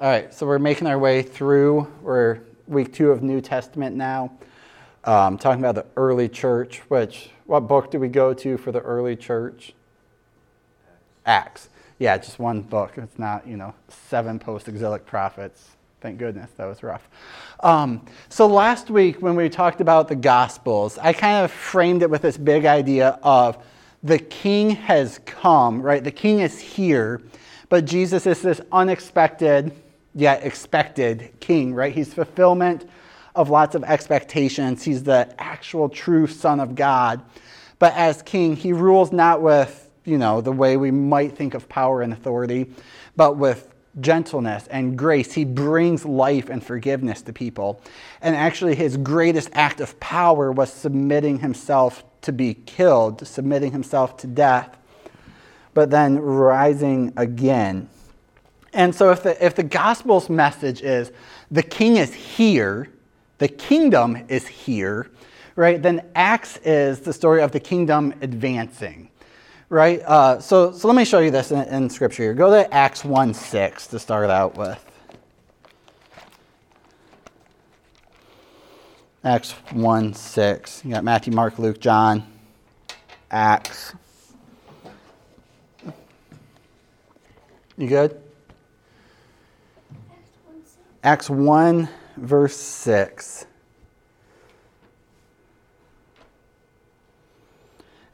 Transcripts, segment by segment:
All right, so we're making our way through. We're week two of New Testament now, um, talking about the early church. Which what book do we go to for the early church? Acts. Yeah, just one book. It's not you know seven post-exilic prophets. Thank goodness that was rough. Um, so last week when we talked about the Gospels, I kind of framed it with this big idea of the King has come. Right, the King is here, but Jesus is this unexpected yet expected king, right? He's fulfillment of lots of expectations. He's the actual true Son of God. But as king, he rules not with, you know, the way we might think of power and authority, but with gentleness and grace. He brings life and forgiveness to people. And actually, his greatest act of power was submitting himself to be killed, submitting himself to death, but then rising again. And so, if the, if the gospel's message is the king is here, the kingdom is here, right, then Acts is the story of the kingdom advancing, right? Uh, so, so let me show you this in, in scripture here. Go to Acts 1 6 to start out with. Acts 1 6. You got Matthew, Mark, Luke, John, Acts. You good? Acts 1, verse 6.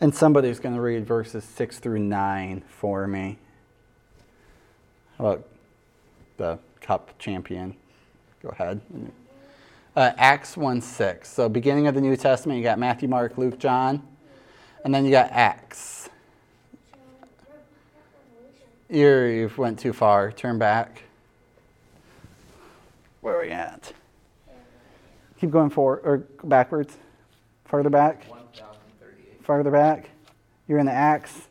And somebody's going to read verses 6 through 9 for me. How about the cup champion? Go ahead. Uh, Acts 1 6. So, beginning of the New Testament, you got Matthew, Mark, Luke, John, and then you got Acts. You've went too far. Turn back. Where are we at? Keep going forward or backwards. Farther back. Farther back. You're in the Acts.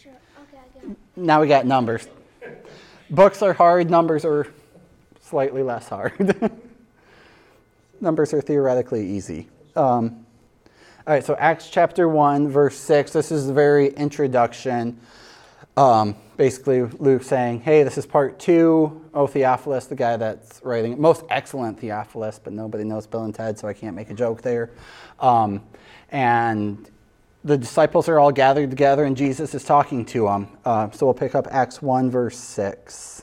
Sure. Okay, I got it. Now we got numbers. Books are hard, numbers are slightly less hard. numbers are theoretically easy. Um, all right, so Acts chapter 1, verse 6. This is the very introduction. Um, basically Luke saying, hey, this is part two. Oh, Theophilus, the guy that's writing it. Most excellent Theophilus, but nobody knows Bill and Ted, so I can't make a joke there. Um, and the disciples are all gathered together, and Jesus is talking to them. Uh, so we'll pick up Acts 1, verse 6.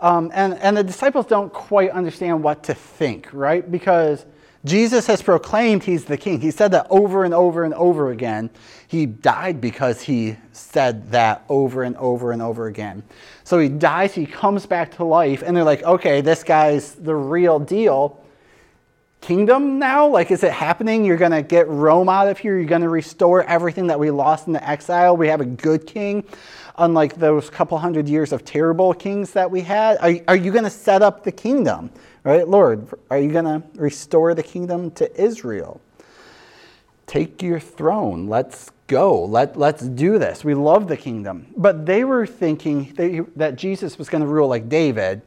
Um, and, and the disciples don't quite understand what to think, right? Because Jesus has proclaimed he's the king. He said that over and over and over again. He died because he said that over and over and over again. So he dies, he comes back to life, and they're like, okay, this guy's the real deal kingdom now? Like, is it happening? You're going to get Rome out of here. You're going to restore everything that we lost in the exile. We have a good king, unlike those couple hundred years of terrible kings that we had. Are, are you going to set up the kingdom? Right, Lord, are you going to restore the kingdom to Israel? Take your throne. Let's go. Let, let's do this. We love the kingdom. But they were thinking that Jesus was going to rule like David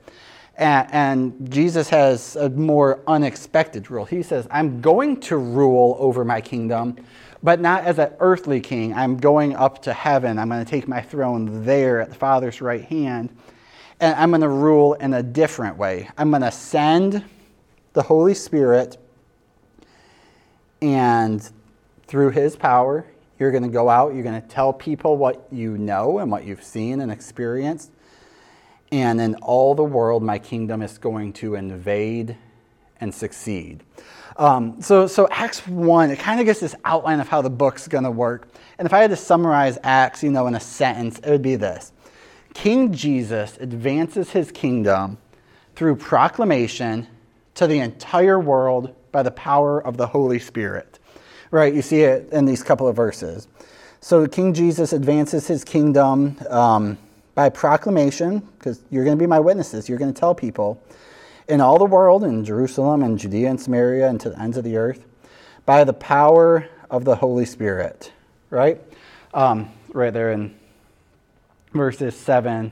and, and, Jesus has a more unexpected rule. He says, I'm going to rule over my kingdom, but not as an earthly king. I'm going up to heaven. I'm going to take my throne there at the Father's right hand, and I'm going to rule in a different way. I'm going to send the Holy Spirit, and through his power, you're going to go out, you're going to tell people what you know and what you've seen and experienced and in all the world my kingdom is going to invade and succeed. Um, so, so Acts 1, it kind of gives this outline of how the book's going to work. And if I had to summarize Acts, you know, in a sentence, it would be this. King Jesus advances his kingdom through proclamation to the entire world by the power of the Holy Spirit. Right? You see it in these couple of verses. So King Jesus advances his kingdom um, by proclamation, because you're going to be my witnesses. You're going to tell people in all the world, in Jerusalem and Judea and Samaria and to the ends of the earth, by the power of the Holy Spirit. Right? Um, right there in verses 7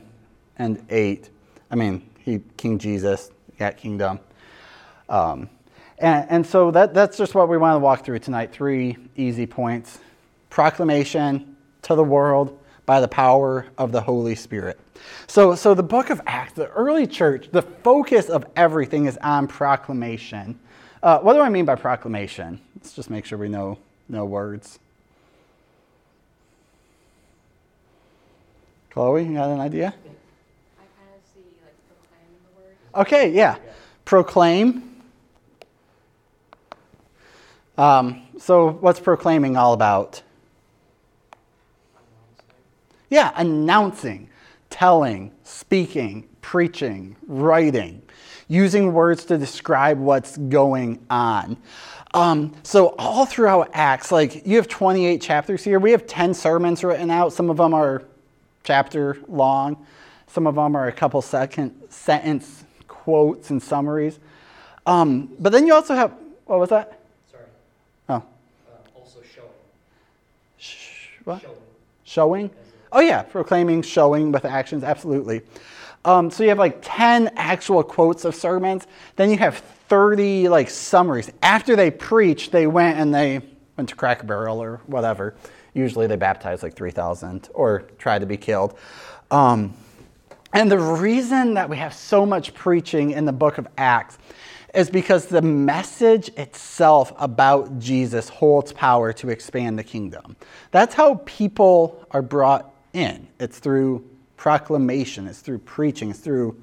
and 8. I mean, he, King Jesus, got kingdom. Um, and, and so that, that's just what we want to walk through tonight. Three easy points proclamation to the world by the power of the Holy Spirit. So, so the book of Acts, the early church, the focus of everything is on proclamation. Uh, what do I mean by proclamation? Let's just make sure we know, know words. Chloe, you got an idea? I kind of see like proclaiming the. Okay, yeah. Proclaim. Um, so, what's proclaiming all about? Yeah, announcing, telling, speaking, preaching, writing, using words to describe what's going on. Um, so, all throughout Acts, like you have 28 chapters here. We have 10 sermons written out. Some of them are chapter long, some of them are a couple second sentence quotes and summaries. Um, but then you also have, what was that? Sorry. Oh, Uh, also showing. sh- what? Showing. Showing? Oh, yeah, proclaiming, showing with actions, absolutely. Um, so you have like 10 actual quotes of sermons. Then you have 30 like summaries. After they preached, they went and they went to Cracker Barrel or whatever. Usually they baptized like 3,000 or tried to be killed. Um, and the reason that we have so much preaching in the book of Acts is because the message itself about Jesus holds power to expand the kingdom. That's how people are brought in. It's through proclamation, it's through preaching, it's through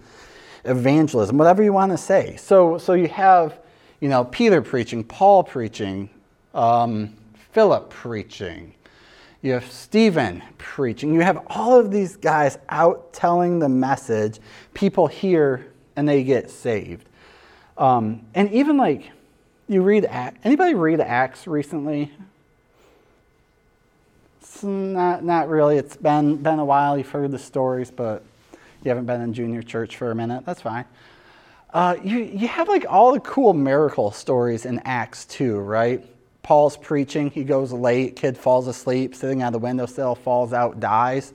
evangelism, whatever you want to say. So, so you have, you know, Peter preaching, Paul preaching, um, Philip preaching, you have Stephen preaching. You have all of these guys out telling the message. People hear and they get saved. Um, and even like you read Acts. Anybody read Acts recently? It's not not really. It's been been a while. You've heard the stories, but you haven't been in junior church for a minute. That's fine. Uh, you you have like all the cool miracle stories in Acts too, right? Paul's preaching. He goes late. Kid falls asleep, sitting on the windowsill, falls out, dies.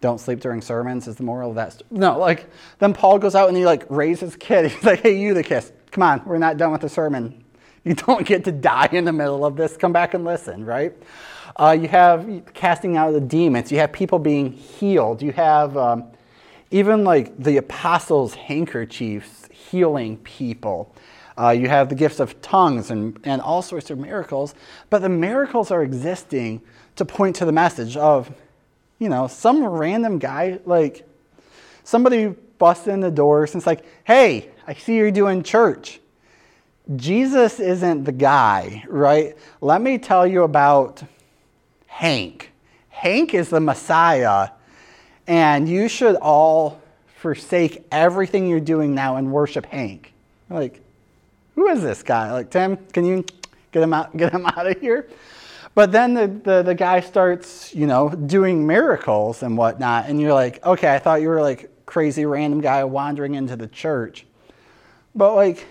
Don't sleep during sermons is the moral of that. St- no, like then Paul goes out and he like raises kid. He's like, "Hey, you the kiss. come on, we're not done with the sermon. You don't get to die in the middle of this. Come back and listen." Right? Uh, you have casting out of the demons. You have people being healed. You have um, even like the apostles' handkerchiefs healing people. Uh, you have the gifts of tongues and, and all sorts of miracles, but the miracles are existing to point to the message of, you know, some random guy, like somebody busts in the doors and it's like, hey, I see you're doing church. Jesus isn't the guy, right? Let me tell you about Hank. Hank is the Messiah, and you should all forsake everything you're doing now and worship Hank. Like, who is this guy? Like, Tim, can you get him out, get him out of here? But then the, the, the guy starts, you know, doing miracles and whatnot. And you're like, okay, I thought you were like crazy random guy wandering into the church. But like,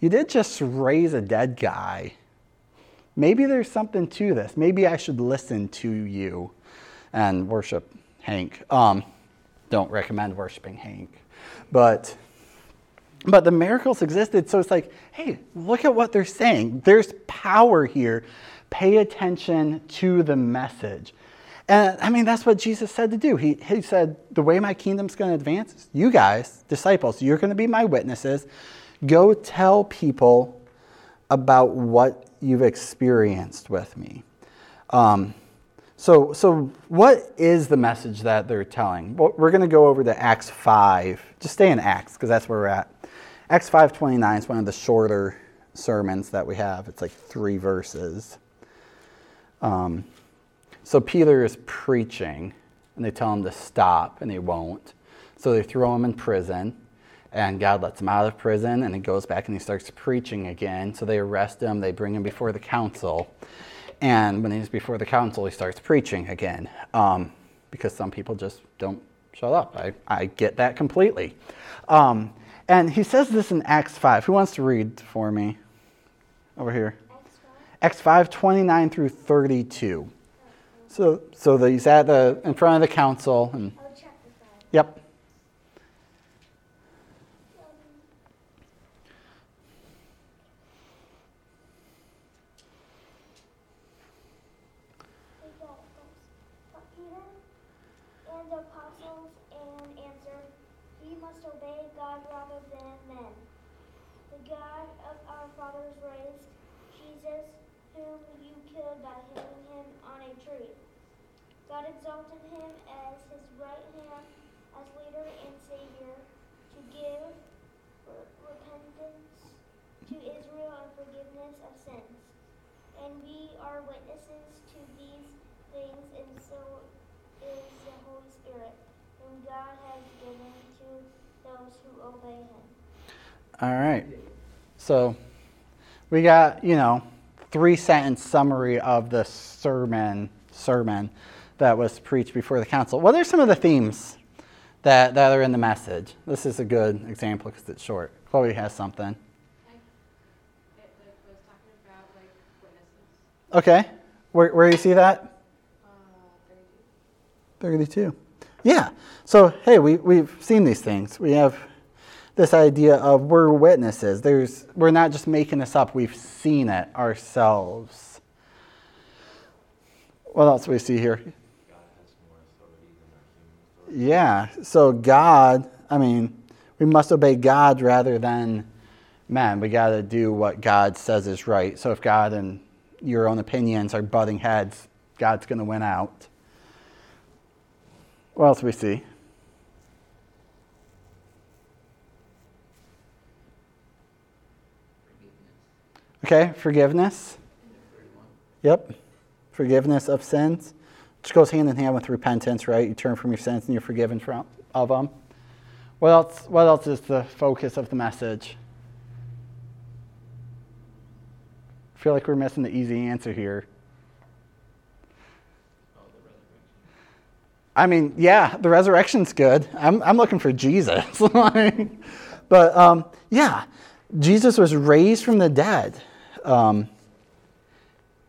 you did just raise a dead guy. Maybe there's something to this. Maybe I should listen to you and worship Hank. Um, don't recommend worshiping Hank. But but the miracles existed, so it's like, hey, look at what they're saying. There's power here. Pay attention to the message. And I mean, that's what Jesus said to do. He, he said, the way my kingdom's going to advance is you guys, disciples, you're going to be my witnesses. Go tell people about what you've experienced with me. Um, so, so what is the message that they're telling? Well, we're going to go over to Acts 5. Just stay in Acts because that's where we're at. Acts 5:29 is one of the shorter sermons that we have. It's like three verses. Um, so Peter is preaching, and they tell him to stop, and he won't. So they throw him in prison, and God lets him out of prison, and he goes back and he starts preaching again. So they arrest him, they bring him before the council, And when he's before the council, he starts preaching again um, because some people just don't shut up. I, I get that completely. Um, and he says this in Acts 5. Who wants to read for me? Over here. Acts 5 29 through 32. So, so he's at the, in front of the council. And, Oh, yep. But Peter and the apostles and answered, "We must obey God rather than men. The God of our fathers raised Jesus, whom you killed by hanging him on a tree. God exalted him as his right hand, as leader and savior, to give re- repentance to Israel and forgiveness of sins. And we are witnesses to these things, and so is the Holy Spirit, whom God has given to those who obey him. All right. So we got, you know, three sentence summary of the sermon sermon that was preached before the council. What are some of the themes that, that are in the message? This is a good example because it's short. Chloe has something. It like, was talking about like witnesses. Okay. Where, where do you see that? Uh, 32. 32. Yeah. So, hey, we, we've seen these things. We have this idea of we're witnesses. There's, we're not just making this up, we've seen it ourselves. What else do we see here? Yeah. So, God, I mean, we must obey God rather than man. We got to do what God says is right. So, if God and your own opinions are butting heads, God's going to win out. What else do we see? Okay, forgiveness. Yep, forgiveness of sins, which goes hand in hand with repentance, right? You turn from your sins and you're forgiven from of them. What else? What else is the focus of the message? I feel like we're missing the easy answer here. I mean, yeah, the resurrection's good. I'm, I'm looking for Jesus. but um, yeah, Jesus was raised from the dead. Um,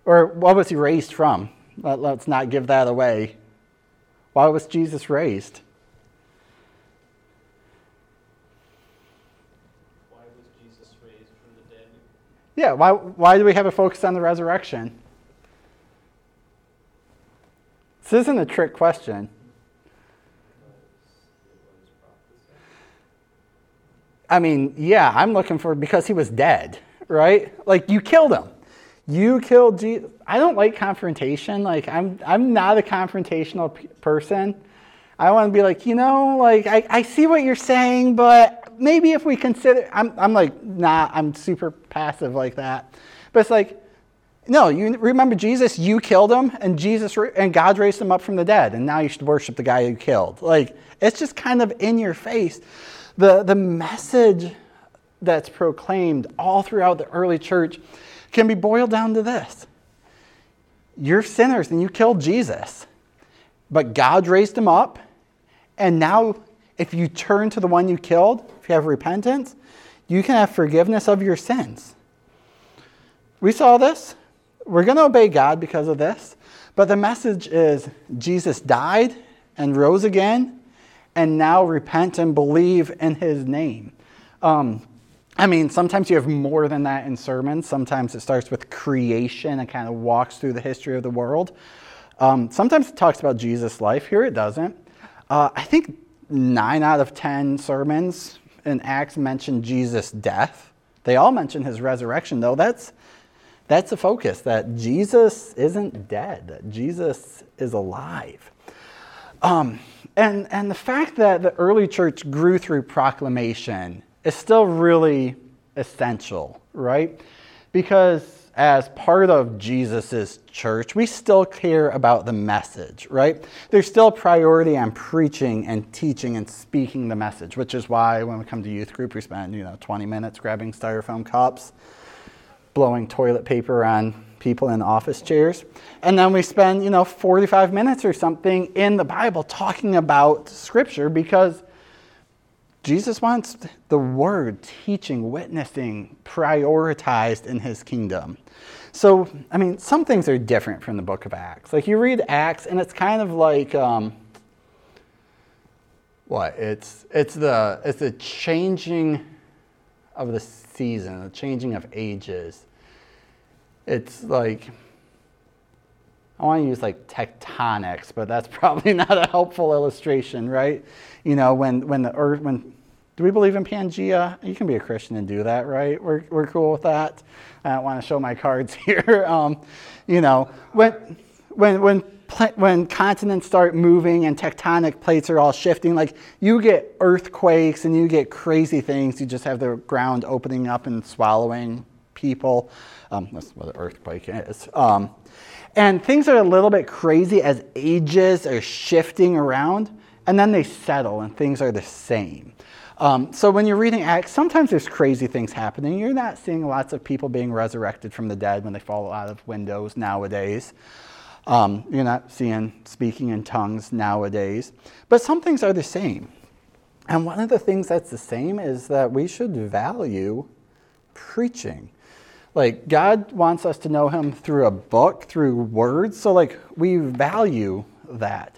or what was he raised from? Let, let's not give that away. Why was Jesus raised? Why was Jesus raised from the dead? Yeah, why, why do we have a focus on the resurrection? This isn't a trick question. I mean, yeah, I'm looking for because he was dead, right? Like you killed him. You killed Jesus. I don't like confrontation. Like I'm I'm not a confrontational p- person. I want to be like, you know, like I, I see what you're saying, but maybe if we consider I'm I'm like, nah, I'm super passive like that. But it's like, no, you remember Jesus, you killed him, and Jesus and God raised him up from the dead, and now you should worship the guy you killed. Like it's just kind of in your face. The the message that's proclaimed all throughout the early church can be boiled down to this. You're sinners and you killed Jesus. But God raised him up, and now if you turn to the one you killed, if you have repentance, you can have forgiveness of your sins. We saw this. We're going to obey God because of this. But the message is Jesus died and rose again, and now repent and believe in his name. Um, I mean, sometimes you have more than that in sermons. Sometimes it starts with creation and kind of walks through the history of the world. Um, sometimes it talks about Jesus' life. Here it doesn't. Uh, I think nine out of ten sermons in Acts mention Jesus' death. They all mention his resurrection, though. That's that's the focus that Jesus isn't dead, that Jesus is alive. Um, and, and the fact that the early church grew through proclamation is still really essential, right? Because as part of Jesus' church, we still care about the message, right? There's still priority on preaching and teaching and speaking the message, which is why when we come to youth group, we spend, you know, 20 minutes grabbing styrofoam cups. blowing toilet paper on people in office chairs. And then we spend, you know, 45 minutes or something in the Bible talking about Scripture because Jesus wants the word, teaching, witnessing, prioritized in his kingdom. So, I mean, some things are different from the book of Acts. Like you read Acts, and it's kind of like, um, what? It's it's the it's the changing of the season, the changing of ages. It's like I want to use like tectonics, but that's probably not a helpful illustration, right? You know, when when the earth when do we believe in Pangea? You can be a Christian and do that, right? We're, we're cool with that. I don't want to show my cards here. Um, you know, when, when, when, when continents start moving and tectonic plates are all shifting, like you get earthquakes and you get crazy things. You just have the ground opening up and swallowing people. Um, that's what an earthquake is. Um, and things are a little bit crazy as ages are shifting around, and then they settle and things are the same. Um, so when you're reading Acts, sometimes there's crazy things happening. You're not seeing lots of people being resurrected from the dead when they fall out of windows nowadays. Um, you're not seeing speaking in tongues nowadays. But some things are the same. And one of the things that's the same is that we should value preaching. Like, God wants us to know Him through a book, through words. So, like, we value that.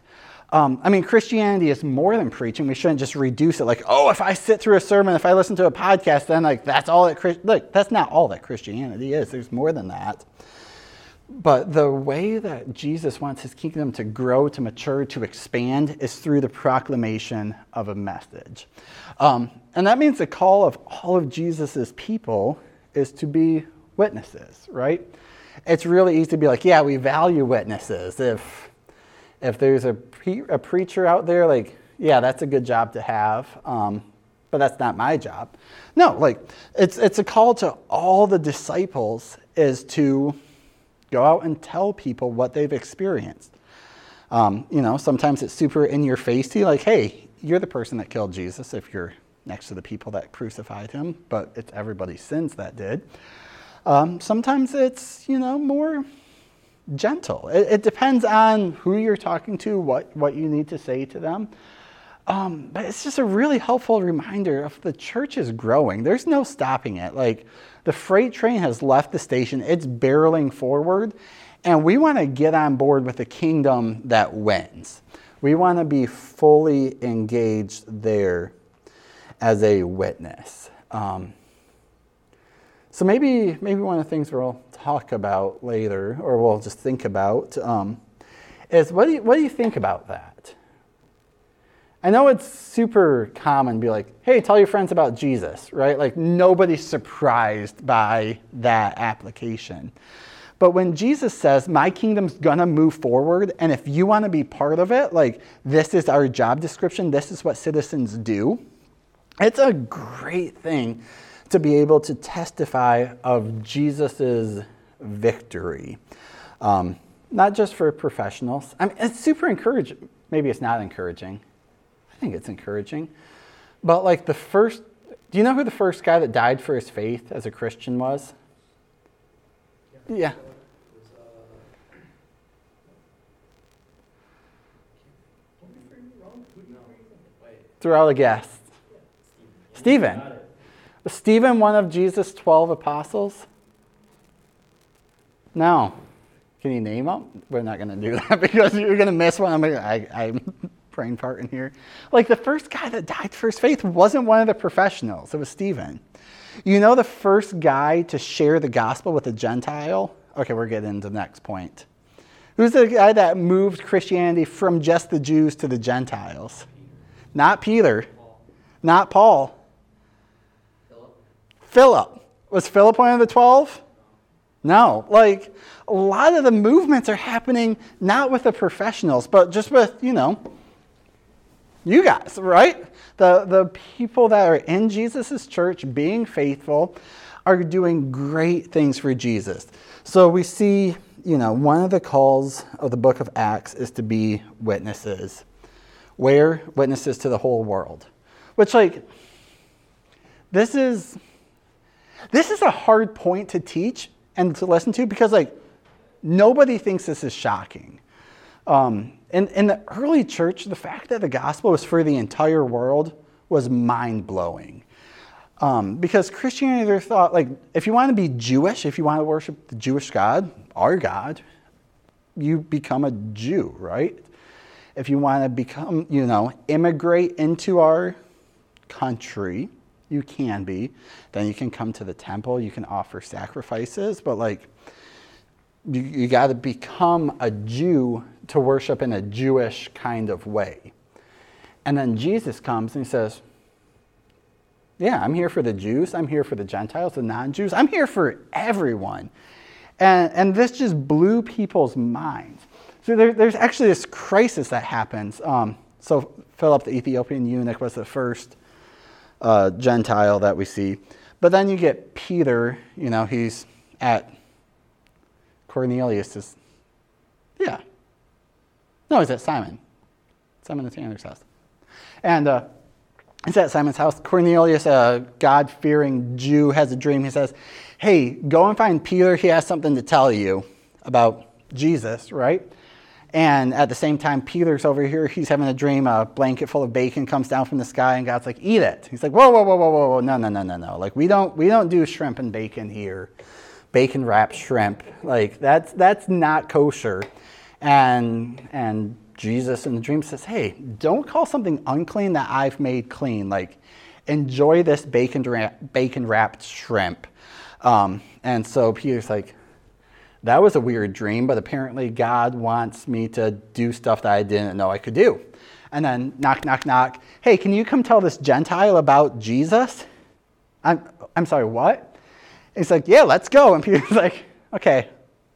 Um, I mean, Christianity is more than preaching. We shouldn't just reduce it like, oh, if I sit through a sermon, if I listen to a podcast, then like that's all that. Christ-. Look, that's not all that Christianity is. There's more than that. But the way that Jesus wants his kingdom to grow, to mature, to expand is through the proclamation of a message. Um, and that means the call of all of Jesus' people is to be witnesses, right? It's really easy to be like, yeah, we value witnesses. If if there's a, pre- a preacher out there, like, yeah, that's a good job to have, um, but that's not my job. No, like, it's, it's a call to all the disciples is to go out and tell people what they've experienced. Um, you know, sometimes it's super in your face to you, like, hey, you're the person that killed Jesus if you're next to the people that crucified him, but it's everybody's sins that did. Um, sometimes it's, you know, more gentle. It, it, depends on who you're talking to, what, what you need to say to them. Um, but it's just a really helpful reminder of the church is growing. There's no stopping it. Like the freight train has left the station, it's barreling forward, and we want to get on board with a kingdom that wins. We want to be fully engaged there as a witness. Um, so maybe maybe one of the things we'll talk about later, or we'll just think about, um, is what do you what do you think about that? I know it's super common to be like, hey, tell your friends about Jesus, right? Like nobody's surprised by that application. But when Jesus says, my kingdom's gonna move forward, and if you wanna be part of it, like this is our job description, this is what citizens do, it's a great thing to be able to testify of Jesus' victory. Um, not just for professionals. I mean, it's super encouraging. Maybe it's not encouraging. I think it's encouraging. But like the first, do you know who the first guy that died for his faith as a Christian was? Yeah. Throw out a guess. Stephen. Stephen one of Jesus' 12 apostles? No. Can you name them? We're not going to do that because you're going to miss one. I'm, I, I'm brain part in here. Like the first guy that died for his faith wasn't one of the professionals, it was Stephen. You know the first guy to share the gospel with a Gentile? Okay, we're getting into the next point. Who's the guy that moved Christianity from just the Jews to the Gentiles? Not Peter, not Paul. Philip. Was Philip one of the 12? No. Like, a lot of the movements are happening not with the professionals, but just with, you know, you guys, right? The, the people that are in Jesus' church being faithful are doing great things for Jesus. So we see, you know, one of the calls of the book of Acts is to be witnesses. Where? Witnesses to the whole world. Which, like, this is This is a hard point to teach and to listen to because, like, nobody thinks this is shocking. Um, in, in the early church, the fact that the gospel was for the entire world was mind blowing. Um, because Christianity, they thought, like, if you want to be Jewish, if you want to worship the Jewish God, our God, you become a Jew, right? If you want to become, you know, immigrate into our country, you can be. Then you can come to the temple, you can offer sacrifices, but like, you, you got to become a Jew to worship in a Jewish kind of way. And then Jesus comes and he says, Yeah, I'm here for the Jews, I'm here for the Gentiles, the non Jews, I'm here for everyone. And, and this just blew people's minds. So there, there's actually this crisis that happens. Um, so Philip, the Ethiopian eunuch, was the first uh, Gentile that we see. But then you get Peter, you know, he's at Cornelius' yeah. No, he's at Simon. Simon the tanner's house. And uh, he's at Simon's house. Cornelius, a God fearing Jew, has a dream. He says, Hey, go and find Peter. He has something to tell you about Jesus, right? And at the same time, Peter's over here. He's having a dream. A blanket full of bacon comes down from the sky, and God's like, "Eat it." He's like, "Whoa, whoa, whoa, whoa, whoa! No, no, no, no, no! Like we don't, we don't do shrimp and bacon here, bacon wrapped shrimp. Like that's that's not kosher." And and Jesus in the dream says, "Hey, don't call something unclean that I've made clean. Like enjoy this bacon bacon wrapped shrimp." Um, and so Peter's like, that was a weird dream, but apparently God wants me to do stuff that I didn't know I could do. And then knock, knock, knock. Hey, can you come tell this Gentile about Jesus? I'm, I'm sorry, what? He's like, yeah, let's go. And Peter's like, okay,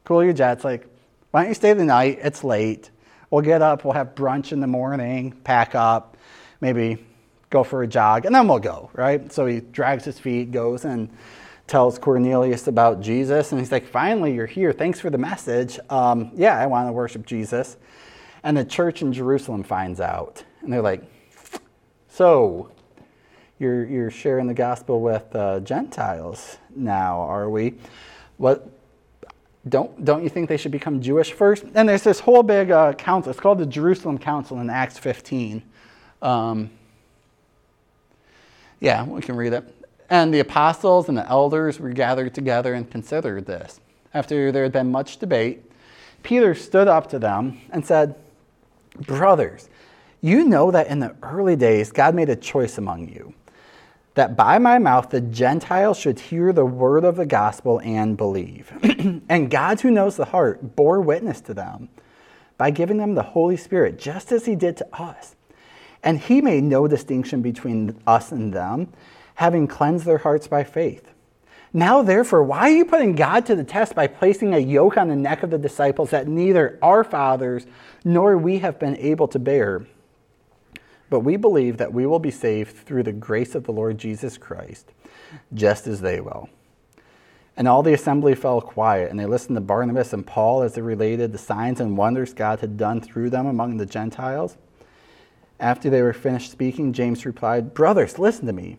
cool your jets. Like, why don't you stay the night? It's late. We'll get up, we'll have brunch in the morning, pack up, maybe go for a jog, and then we'll go, right? So he drags his feet, goes, and tells Cornelius about Jesus, and he's like, Finally, you're here. Thanks for the message. Um, yeah, I want to worship Jesus. And the church in Jerusalem finds out, and they're like, So, you're, you're sharing the gospel with uh, Gentiles now, are we? What? Don't, don't you think they should become Jewish first? And there's this whole big uh, council. It's called the Jerusalem Council in Acts 15. Um, yeah, we can read it. And the apostles and the elders were gathered together and considered this. After there had been much debate, Peter stood up to them and said, Brothers, you know that in the early days God made a choice among you, that by my mouth the Gentiles should hear the word of the gospel and believe. and God, who knows the heart, bore witness to them by giving them the Holy Spirit, just as he did to us. And he made no distinction between us and them having cleansed their hearts by faith. Now, therefore, why are you putting God to the test by placing a yoke on the neck of the disciples that neither our fathers nor we have been able to bear? But we believe that we will be saved through the grace of the Lord Jesus Christ, just as they will. And all the assembly fell quiet, and they listened to Barnabas and Paul as they related the signs and wonders God had done through them among the Gentiles. After they were finished speaking, James replied, Brothers, listen to me.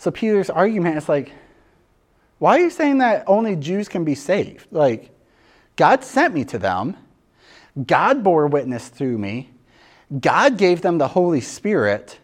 so Peter's argument is like, why are you saying that only Jews can be saved? Like, God sent me to them. God bore witness through me. God gave them the Holy Spirit.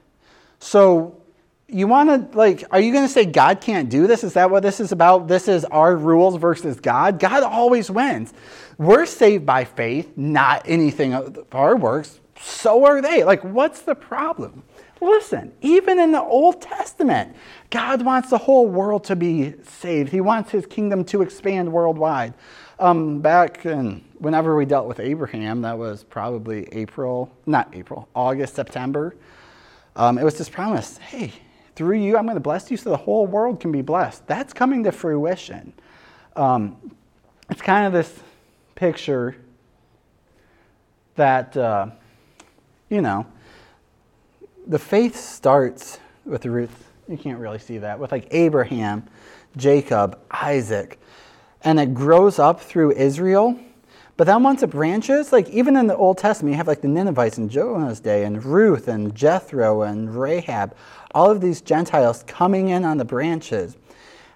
So you want to like are you going to say god can't do this is that what this is about this is our rules versus god god always wins we're saved by faith not anything of our works so are they like what's the problem Listen, even in the Old Testament, God wants the whole world to be saved. He wants his kingdom to expand worldwide. Um, back in, whenever we dealt with Abraham, that was probably April, not April, August, September. Um, it was this promise hey, through you, I'm going to bless you so the whole world can be blessed. That's coming to fruition. Um, it's kind of this picture that, uh, you know, the faith starts with roots. You can't really see that. With like Abraham, Jacob, Isaac. And it grows up through Israel. But then once it branches, like even in the Old Testament, you have like the Ninevites in Jonah's day, and Ruth and Jethro and Rahab, all of these Gentiles coming in on the branches.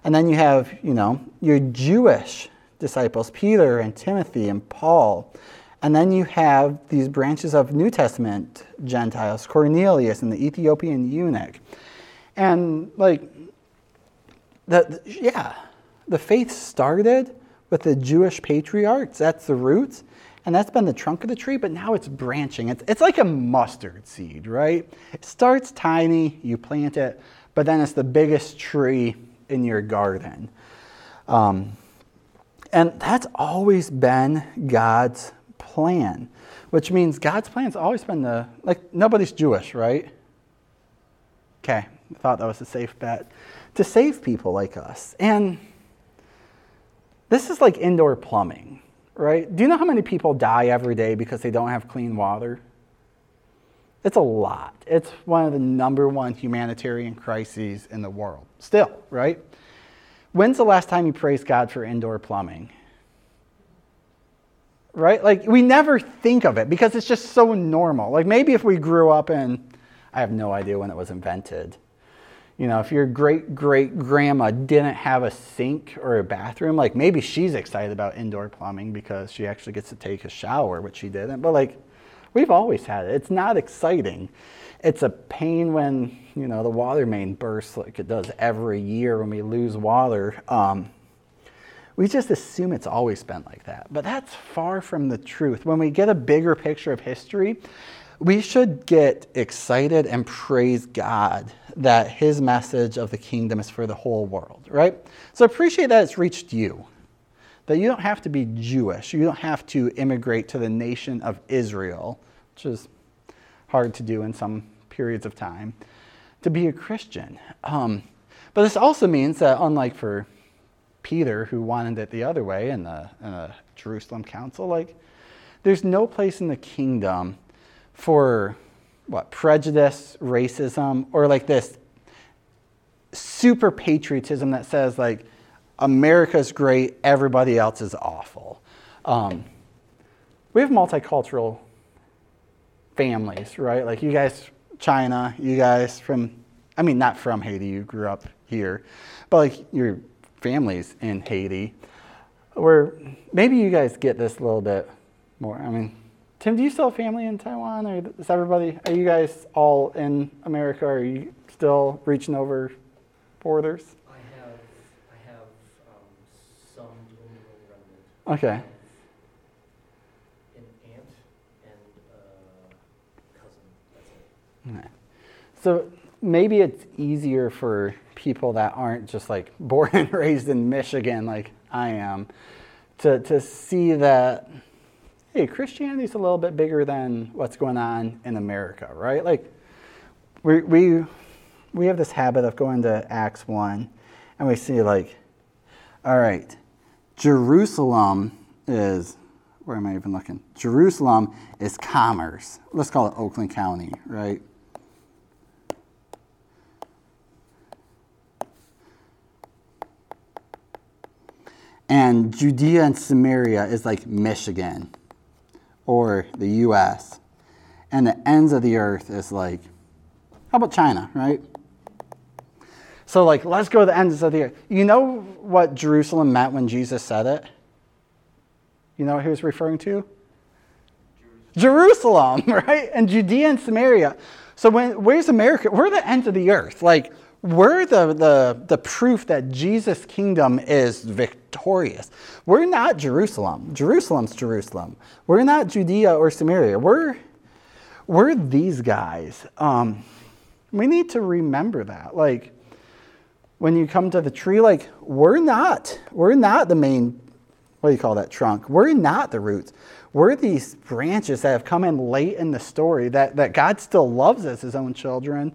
And then you have, you know, your Jewish disciples, Peter and Timothy and Paul. And then you have these branches of New Testament Gentiles, Cornelius and the Ethiopian eunuch. And like, the, yeah, the faith started with the Jewish patriarchs. That's the roots. And that's been the trunk of the tree, but now it's branching. It's, it's like a mustard seed, right? It starts tiny, you plant it, but then it's the biggest tree in your garden. Um, and that's always been God's plan, which means God's plan's always been the, like, nobody's Jewish, right? Okay, I thought that was a safe bet. To save people like us. And this is like indoor plumbing, right? Do you know how many people die every day because they don't have clean water? It's a lot. It's one of the number one humanitarian crises in the world. Still, right? When's the last time you praised God for indoor plumbing? Right? Like, we never think of it because it's just so normal. Like, maybe if we grew up in, I have no idea when it was invented. You know, if your great great grandma didn't have a sink or a bathroom, like maybe she's excited about indoor plumbing because she actually gets to take a shower, which she didn't. But like, we've always had it. It's not exciting. It's a pain when, you know, the water main bursts like it does every year when we lose water. Um, we just assume it's always been like that. But that's far from the truth. When we get a bigger picture of history, we should get excited and praise God that his message of the kingdom is for the whole world, right? So appreciate that it's reached you. That you don't have to be Jewish. You don't have to immigrate to the nation of Israel, which is hard to do in some periods of time, to be a Christian. Um, but this also means that, unlike for Peter, who wanted it the other way in the, in the Jerusalem council, like, there's no place in the kingdom for what prejudice, racism, or like this super patriotism that says like America's great, everybody else is awful. Um, we have multicultural families, right? Like you guys, China, you guys from, I mean, not from Haiti, you grew up here, but like your families in Haiti, where maybe you guys get this a little bit more. I mean, Tim, do you still have family in Taiwan, or is everybody? Are you guys all in America? Or are you still reaching over borders? I have, I have um, some remnant. Okay. An aunt and a cousin. That's it. Okay. So maybe it's easier for people that aren't just like born and raised in Michigan, like I am, to to see that hey, Christianity's a little bit bigger than what's going on in America, right? Like, we, we, we have this habit of going to Acts 1 and we see, like, all right, Jerusalem is, where am I even looking? Jerusalem is Commerce. Let's call it Oakland County, right? And Judea and Samaria is like Michigan or the US. And the ends of the earth is like, how about China, right? So, like, let's go to the ends of the earth. You know what Jerusalem meant when Jesus said it? You know what he was referring to? Jerusalem, right? And Judea and Samaria. So, when, where's America? We're the ends of the earth. Like, we're the, the, the proof that Jesus' kingdom is victorious. We're not Jerusalem. Jerusalem's Jerusalem. We're not Judea or Samaria. We're, we're these guys. Um, we need to remember that. Like, when you come to the tree, like, we're not. We're not the main, what do you call that, trunk. We're not the roots. We're these branches that have come in late in the story that, that God still loves as his own children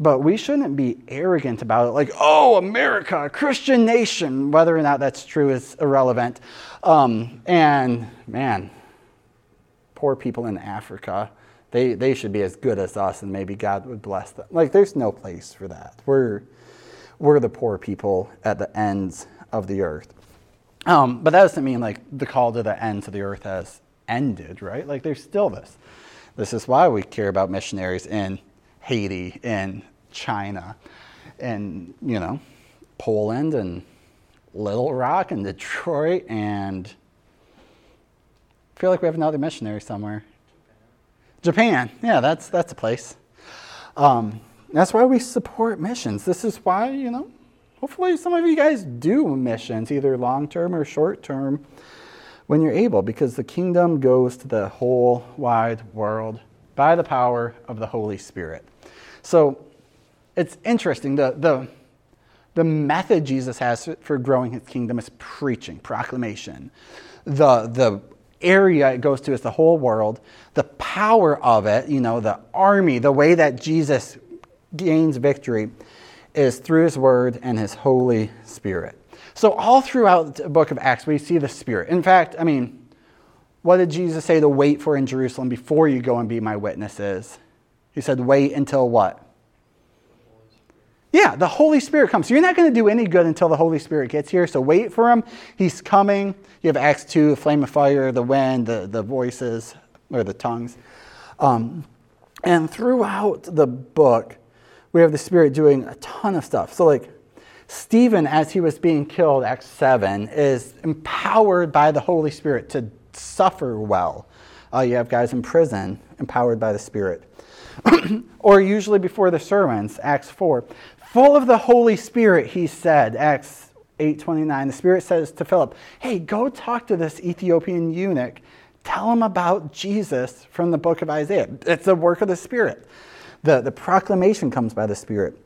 But we shouldn't be arrogant about it, like, oh, America, a Christian nation. Whether or not that's true is irrelevant. Um, and man, poor people in Africa, they, they should be as good as us, and maybe God would bless them. Like, there's no place for that. We're, we're the poor people at the ends of the earth. Um, but that doesn't mean like the call to the ends of the earth has ended, right? Like, there's still this. This is why we care about missionaries in Haiti, and China, and, you know, Poland, and Little Rock, and Detroit, and I feel like we have another missionary somewhere. Japan, yeah, that's, that's a place. Um, that's why we support missions. This is why, you know, hopefully some of you guys do missions, either long term or short term, when you're able, because the kingdom goes to the whole wide world by the power of the Holy Spirit. So it's interesting. The, the, the method Jesus has for growing his kingdom is preaching, proclamation. The, the area it goes to is the whole world. The power of it, you know, the army, the way that Jesus gains victory is through his word and his Holy Spirit. So, all throughout the book of Acts, we see the Spirit. In fact, I mean, what did Jesus say to wait for in Jerusalem before you go and be my witnesses? He said, wait until what? Yeah, the Holy Spirit comes. So you're not going to do any good until the Holy Spirit gets here. So wait for him. He's coming. You have Acts 2, the flame of fire, the wind, the, the voices, or the tongues. Um, and throughout the book, we have the Spirit doing a ton of stuff. So, like, Stephen, as he was being killed, Acts 7, is empowered by the Holy Spirit to suffer well. Uh, you have guys in prison empowered by the Spirit. or usually before the sermons, Acts 4. Full of the Holy Spirit, he said, Acts 8:29. The Spirit says to Philip, "Hey, go talk to this Ethiopian eunuch. Tell him about Jesus from the book of Isaiah. It's the work of the Spirit. The, the proclamation comes by the Spirit.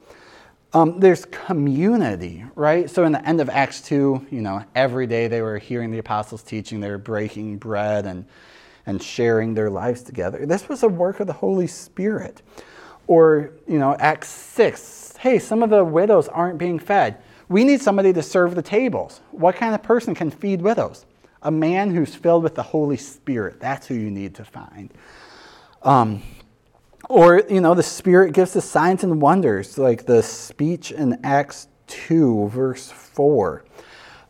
Um, there's community, right? So in the end of Acts 2, you know, every day they were hearing the apostles teaching, they were breaking bread and, and sharing their lives together. This was a work of the Holy Spirit. Or, you know, Acts 6, hey, some of the widows aren't being fed. We need somebody to serve the tables. What kind of person can feed widows? A man who's filled with the Holy Spirit. That's who you need to find. Um, or, you know, the Spirit gives the signs and wonders, like the speech in Acts 2, verse 4.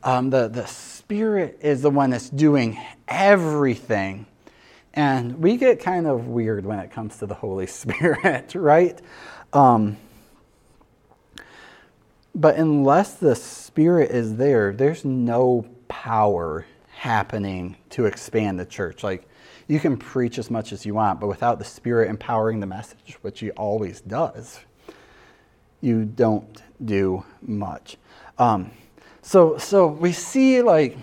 Um, the, the Spirit is the one that's doing everything. And we get kind of weird when it comes to the Holy Spirit, right? Um, but unless the Spirit is there, there's no power happening to expand the church. Like, you can preach as much as you want, but without the Spirit empowering the message, which He always does, you don't do much. Um, so, so we see, like,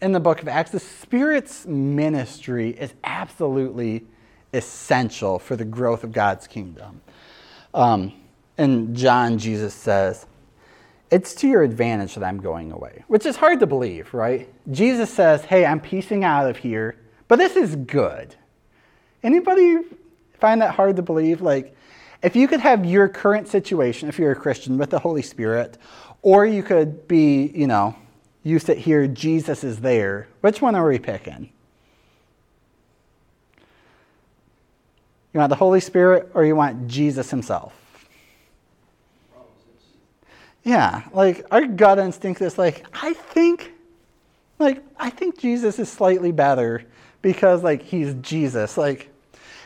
in the book of Acts, the Spirit's ministry is absolutely essential for the growth of God's kingdom. Um, in John, Jesus says, it's to your advantage that I'm going away, which is hard to believe, right? Jesus says, hey, I'm piecing out of here, but this is good. Anybody find that hard to believe? Like, if you could have your current situation, if you're a Christian, with the Holy Spirit, or you could be, you know, you sit here, Jesus is there, which one are we picking? You want the Holy Spirit or you want Jesus himself? Yeah, like our gut instinct is like, I think, like, I think Jesus is slightly better because, like, he's Jesus. Like,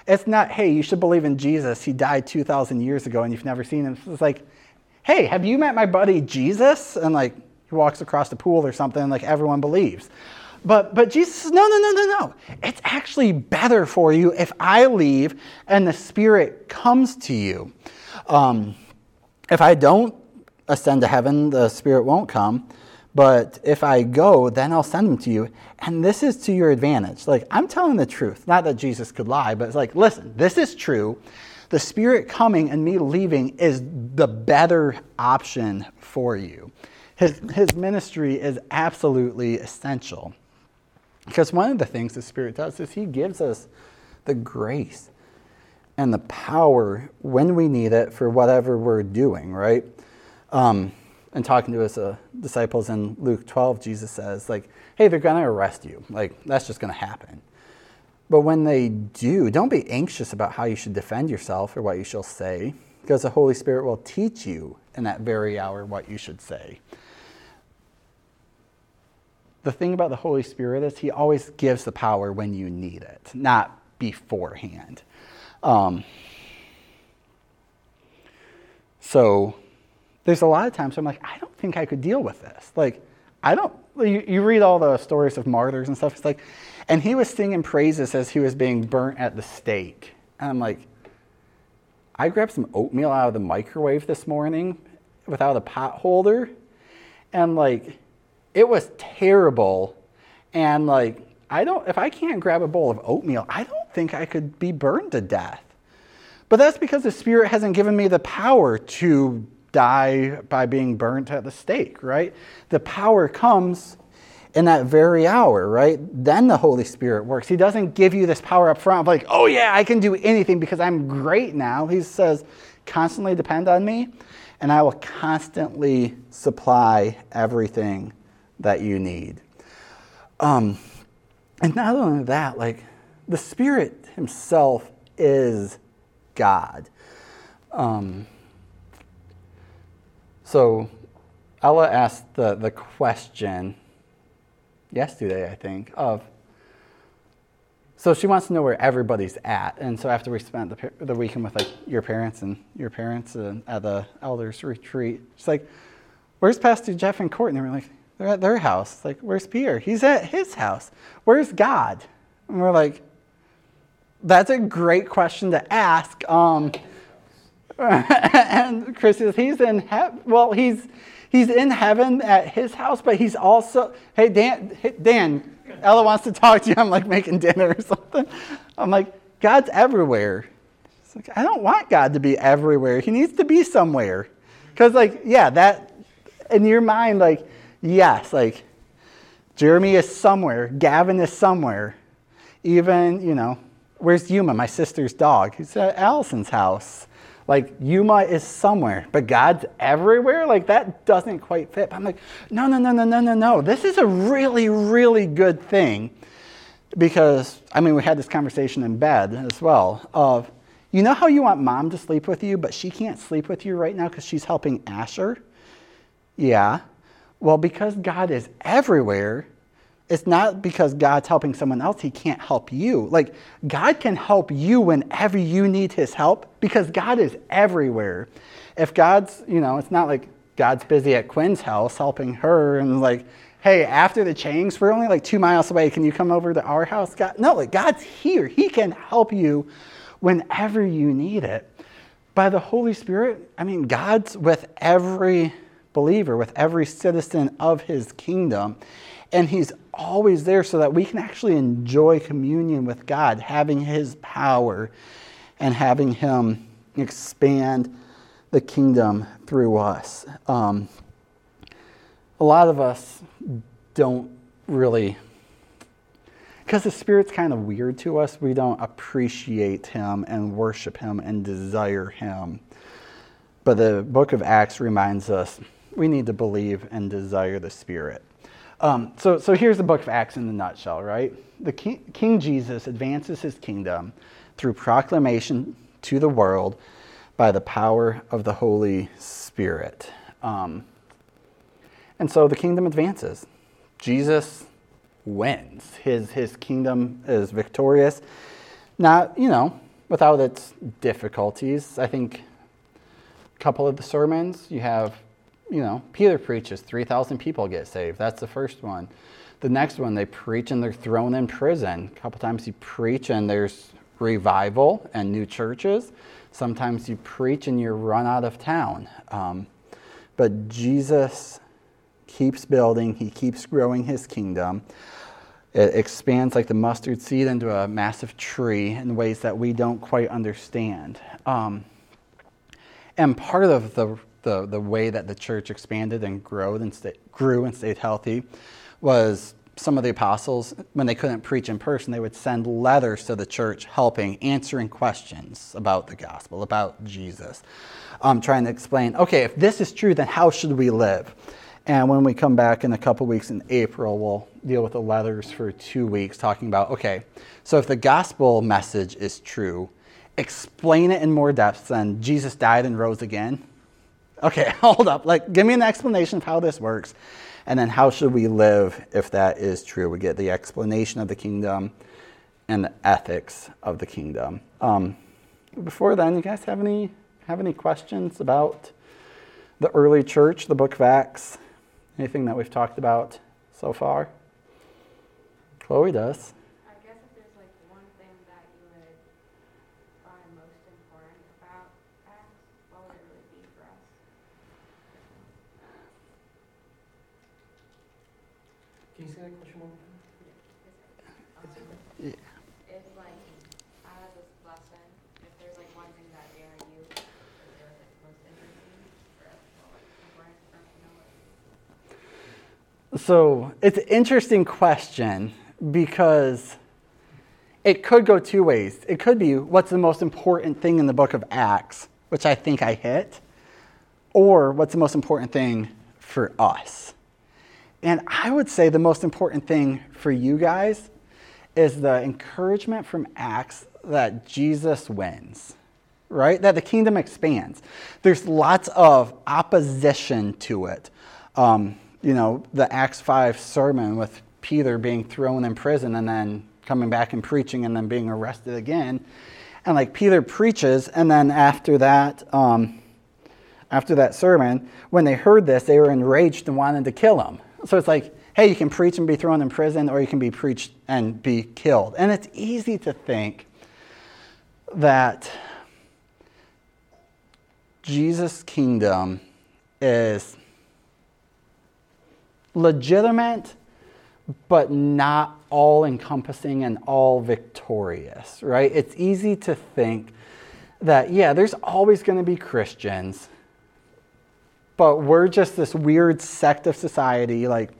it's not, hey, you should believe in Jesus. He died 2,000 years ago and you've never seen him. It's like, hey, have you met my buddy Jesus? And, like, he walks across the pool or something, and, like, everyone believes. But, but Jesus says, no, no, no, no, no. It's actually better for you if I leave and the Spirit comes to you. Um, if I don't ascend to heaven, the Spirit won't come. But if I go, then I'll send them to you. And this is to your advantage. Like, I'm telling the truth. Not that Jesus could lie, but it's like, listen, this is true. The Spirit coming and me leaving is the better option for you. His, his ministry is absolutely essential. Because one of the things the Spirit does is He gives us the grace. and the power when we need it for whatever we're doing, right? Um, and talking to his uh, disciples in Luke 12, Jesus says, like, hey, they're going to arrest you. Like, that's just going to happen. But when they do, don't be anxious about how you should defend yourself or what you shall say, because the Holy Spirit will teach you in that very hour what you should say. The thing about the Holy Spirit is he always gives the power when you need it, not beforehand. Um, so there's a lot of times where I'm like, I don't think I could deal with this. Like, I don't, you, you read all the stories of martyrs and stuff. It's like, and he was singing praises as he was being burnt at the stake. And I'm like, I grabbed some oatmeal out of the microwave this morning without a pot holder. And like, it was terrible. And like, I don't, if I can't grab a bowl of oatmeal, I don't think I could be burned to death. But that's because the Spirit hasn't given me the power to die by being burnt at the stake, right? The power comes in that very hour, right? Then the Holy Spirit works. He doesn't give you this power up front like, oh yeah, I can do anything because I'm great now. He says, constantly depend on me, and I will constantly supply everything that you need. Um, and not only that, like the Spirit Himself is God. Um, so Ella asked the, the question yesterday, I think, of so she wants to know where everybody's at. And so after we spent the, the weekend with like your parents and your parents and at the elders retreat, she's like, where's Pastor Jeff and Courtney? And we're like, they're at their house. Like, where's Peter? He's at his house. Where's God? And we're like, that's a great question to ask. Um, and Chris says, he's in heaven. Well, he's, he's in heaven at his house, but he's also, hey, Dan, hey, Dan, Ella wants to talk to you. I'm like making dinner or something. I'm like, God's everywhere. It's like, I don't want God to be everywhere. He needs to be somewhere. Because, like, yeah, that, in your mind, like, yes, like, Jeremy is somewhere, Gavin is somewhere. Even, you know, where's Yuma, my sister's dog? He's at Allison's house. Like Yuma is somewhere, but God's everywhere? Like that doesn't quite fit. But I'm like, no, no, no, no, no, no, no. This is a really, really good thing. Because, I mean, we had this conversation in bed as well of, you know how you want mom to sleep with you, but she can't sleep with you right now because she's helping Asher? Yeah. Well, because God is everywhere, it's not because God's helping someone else, He can't help you. Like, God can help you whenever you need His help because God is everywhere. If God's, you know, it's not like God's busy at Quinn's house helping her and like, hey, after the change, we're only like two miles away. Can you come over to our house? God, no, like God's here. He can help you whenever you need it. By the Holy Spirit, I mean, God's with every believer, with every citizen of His kingdom. And He's always there so that we can actually enjoy communion with God, having His power and having Him expand the kingdom through us. Um, a lot of us don't really, because the Spirit's kind of weird to us, we don't appreciate Him and worship Him and desire Him. But the book of Acts reminds us we need to believe and desire the Spirit. Um, so, so here's the book of Acts in a nutshell, right? The King, King Jesus advances his kingdom through proclamation to the world by the power of the Holy Spirit. Um, and so the kingdom advances. Jesus wins. His, his kingdom is victorious. Not, you know, without its difficulties. I think a couple of the sermons, you have you know, Peter preaches, 3,000 people get saved. That's the first one. The next one, they preach and they're thrown in prison. A couple times you preach and there's revival and new churches. Sometimes you preach and you're run out of town. Um, but Jesus keeps building, he keeps growing his kingdom. It expands like the mustard seed into a massive tree in ways that we don't quite understand. Um, and part of the the, the way that the church expanded and grew and, grew and stayed healthy was some of the apostles, when they couldn't preach in person, they would send letters to the church helping, answering questions about the gospel, about Jesus, um, trying to explain, okay, if this is true, then how should we live? And when we come back in a couple weeks in April, we'll deal with the letters for two weeks, talking about, okay, so if the gospel message is true, explain it in more depth than Jesus died and rose again. Okay, hold up. Like, give me an explanation of how this works. And then how should we live if that is true? We get the explanation of the kingdom and the ethics of the kingdom. Um, before then, you guys have any have any questions about the early church, the book of Acts? Anything that we've talked about so far? Chloe does. I guess if there's like one thing that you would find most important about Acts, what would it really be for us? Can you say that question one more time? Um, Yeah. If like, out of this lesson, if there's like one thing that ARU is really like most interesting for us, or like important for us to know what So it's an interesting question because it could go two ways. It could be what's the most important thing in the book of Acts, which I think I hit, or what's the most important thing for us. And I would say the most important thing for you guys is the encouragement from Acts that Jesus wins, right? That the kingdom expands. There's lots of opposition to it. Um, you know, the Acts 5 sermon with Peter being thrown in prison and then coming back and preaching and then being arrested again. And like Peter preaches, and then after that, um, after that sermon, when they heard this, they were enraged and wanted to kill him. So it's like, hey, you can preach and be thrown in prison, or you can be preached and be killed. And it's easy to think that Jesus' kingdom is legitimate, but not all encompassing and all victorious, right? It's easy to think that, yeah, there's always going to be Christians, but we're just this weird sect of society. Like,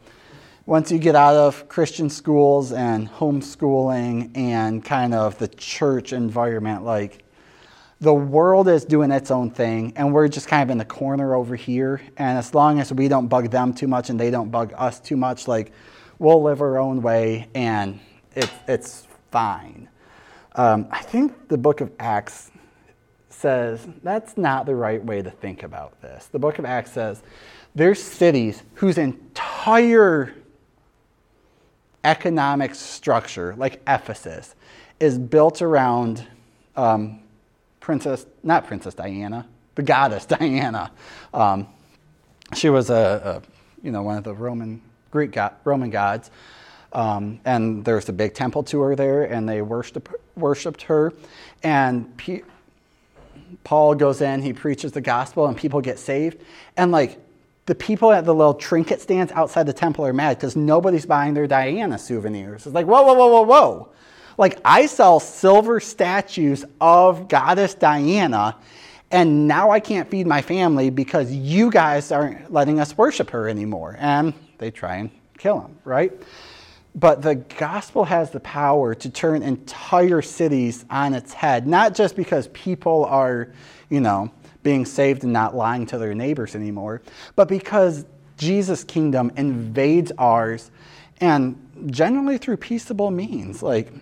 once you get out of Christian schools and homeschooling and kind of the church environment, like, the world is doing its own thing, and we're just kind of in the corner over here. And as long as we don't bug them too much and they don't bug us too much, like, we'll live our own way and it, it's fine. Um, I think the book of Acts says that's not the right way to think about this. The book of Acts says there's cities whose entire economic structure, like Ephesus, is built around um, Princess, not Princess Diana, the goddess Diana. Um, she was a, a, you know, one of the Roman Greek Roman gods, um, and there's a big temple to her there, and they worshipped worshipped her, and. Pe- Paul goes in, he preaches the gospel, and people get saved. And like the people at the little trinket stands outside the temple are mad because nobody's buying their Diana souvenirs. It's like, whoa, whoa, whoa, whoa, whoa. Like I sell silver statues of Goddess Diana, and now I can't feed my family because you guys aren't letting us worship her anymore. And they try and kill him, right? But the gospel has the power to turn entire cities on its head, not just because people are, you know, being saved and not lying to their neighbors anymore, but because Jesus' kingdom invades ours and generally through peaceable means, like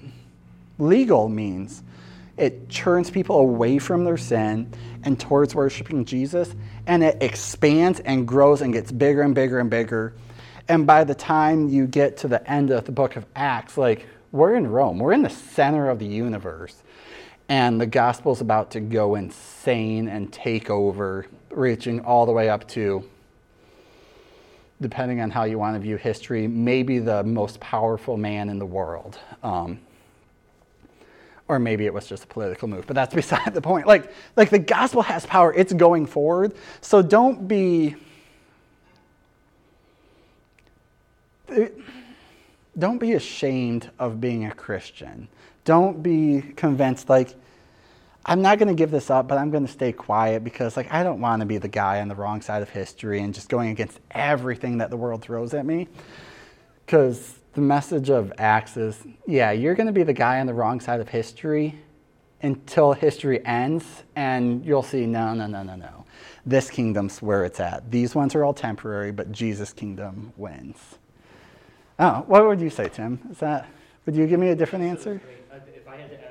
legal means. It turns people away from their sin and towards worshiping Jesus, and it expands and grows and gets bigger and bigger and bigger and by the time you get to the end of the book of Acts, like we're in Rome, we're in the center of the universe. And the gospel's about to go insane and take over, reaching all the way up to, depending on how you want to view history, maybe the most powerful man in the world. Um, or maybe it was just a political move, but that's beside the point. Like, like the gospel has power, it's going forward. So don't be don't be ashamed of being a Christian. Don't be convinced like I'm not going to give this up, but I'm going to stay quiet because like I don't want to be the guy on the wrong side of history and just going against everything that the world throws at me. Cuz the message of Acts is yeah, you're going to be the guy on the wrong side of history until history ends, and you'll see no, no, no, no, no. This kingdom's where it's at. These ones are all temporary, but Jesus' kingdom wins. Oh, what would you say, Tim? Is that, would you give me a different answer?